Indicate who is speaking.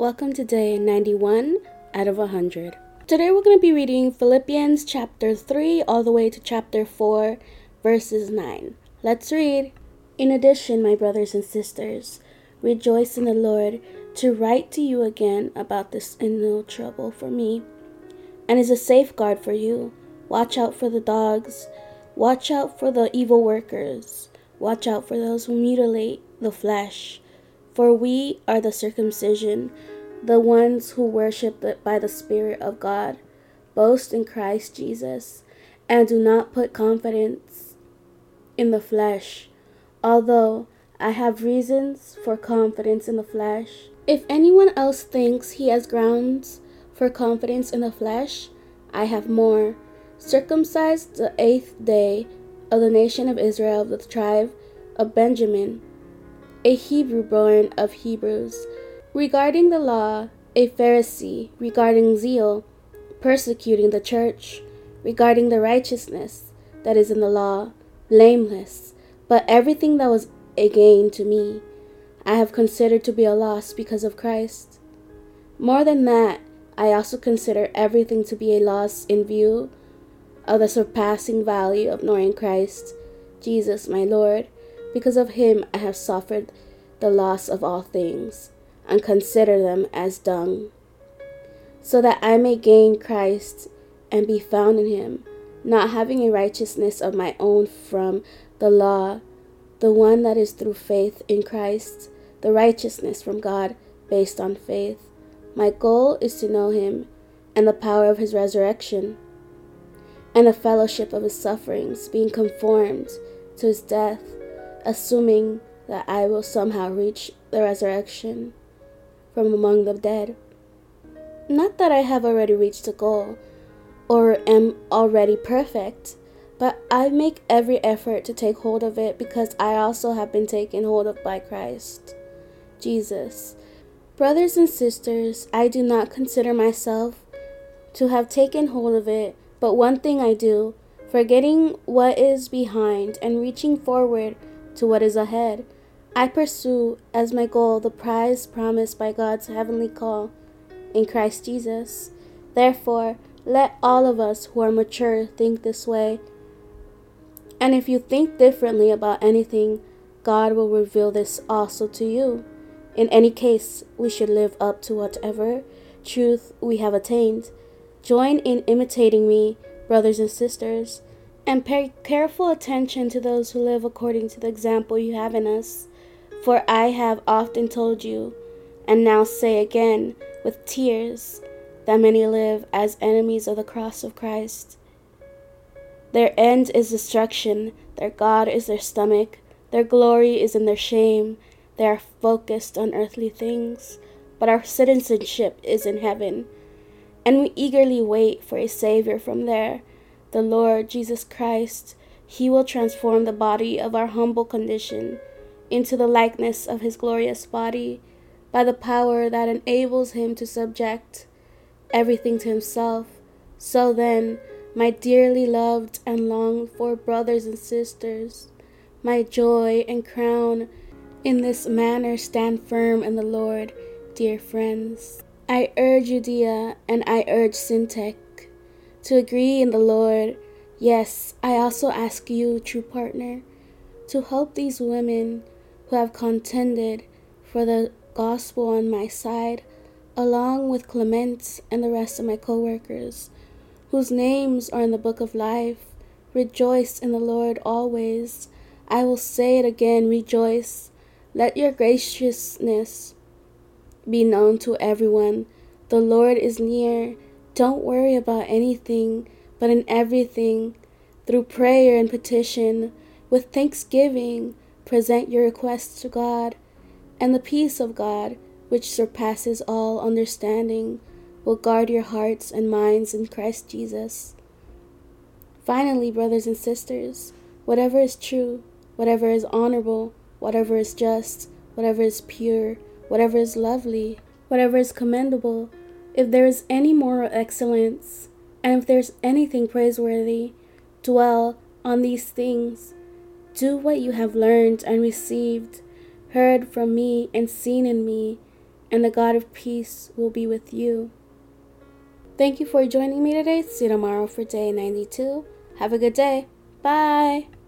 Speaker 1: Welcome to day 91 out of 100. Today we're going to be reading Philippians chapter 3 all the way to chapter 4, verses 9. Let's read. In addition, my brothers and sisters, rejoice in the Lord to write to you again about this in no trouble for me and is a safeguard for you. Watch out for the dogs, watch out for the evil workers, watch out for those who mutilate the flesh. For we are the circumcision, the ones who worship by the Spirit of God. Boast in Christ Jesus, and do not put confidence in the flesh, although I have reasons for confidence in the flesh. If anyone else thinks he has grounds for confidence in the flesh, I have more. Circumcised the eighth day of the nation of Israel, of the tribe of Benjamin, a Hebrew born of Hebrews. Regarding the law, a Pharisee, regarding zeal, persecuting the church, regarding the righteousness that is in the law, blameless. But everything that was a gain to me, I have considered to be a loss because of Christ. More than that, I also consider everything to be a loss in view of the surpassing value of knowing Christ, Jesus my Lord. Because of him I have suffered the loss of all things, and consider them as dung, so that I may gain Christ and be found in him, not having a righteousness of my own from the law, the one that is through faith in Christ, the righteousness from God based on faith. My goal is to know him and the power of his resurrection and the fellowship of his sufferings, being conformed to his death, assuming that I will somehow reach the resurrection from among the dead. Not that I have already reached the goal or am already perfect, but I make every effort to take hold of it because I also have been taken hold of by Christ Jesus. Brothers and sisters, I do not consider myself to have taken hold of it, but one thing I do, forgetting what is behind and reaching forward to what is ahead. I pursue as my goal the prize promised by God's heavenly call in Christ Jesus. Therefore, let all of us who are mature think this way. And if you think differently about anything, God will reveal this also to you. In any case, we should live up to whatever truth we have attained. Join in imitating me, brothers and sisters, and pay careful attention to those who live according to the example you have in us. For I have often told you, and now say again with tears, that many live as enemies of the cross of Christ. Their end is destruction, their God is their stomach, their glory is in their shame they are focused on earthly things, but our citizenship is in heaven, and we eagerly wait for a Savior from there, the Lord Jesus Christ. He will transform the body of our humble condition into the likeness of His glorious body by the power that enables Him to subject everything to Himself. So then, my dearly loved and longed for brothers and sisters, my joy and crown, in this manner, stand firm in the Lord, dear friends. I urge Euodia and I urge Syntyche to agree in the Lord. Yes, I also ask you, true partner, to help these women who have contended for the gospel on my side, along with Clement and the rest of my co workers, whose names are in the book of life. Rejoice in the Lord always. I will say it again, rejoice. Let your graciousness be known to everyone. The Lord is near. Don't worry about anything, but in everything, through prayer and petition, with thanksgiving, present your requests to God, and the peace of God, which surpasses all understanding, will guard your hearts and minds in Christ Jesus. Finally, brothers and sisters, whatever is true, whatever is honorable, whatever is just, whatever is pure, whatever is lovely, whatever is commendable, if there is any moral excellence, and if there's anything praiseworthy, dwell on these things. Do what you have learned and received, heard from me, and seen in me, and the God of peace will be with you. Thank you for joining me today. See you tomorrow for day 92. Have a good day. Bye.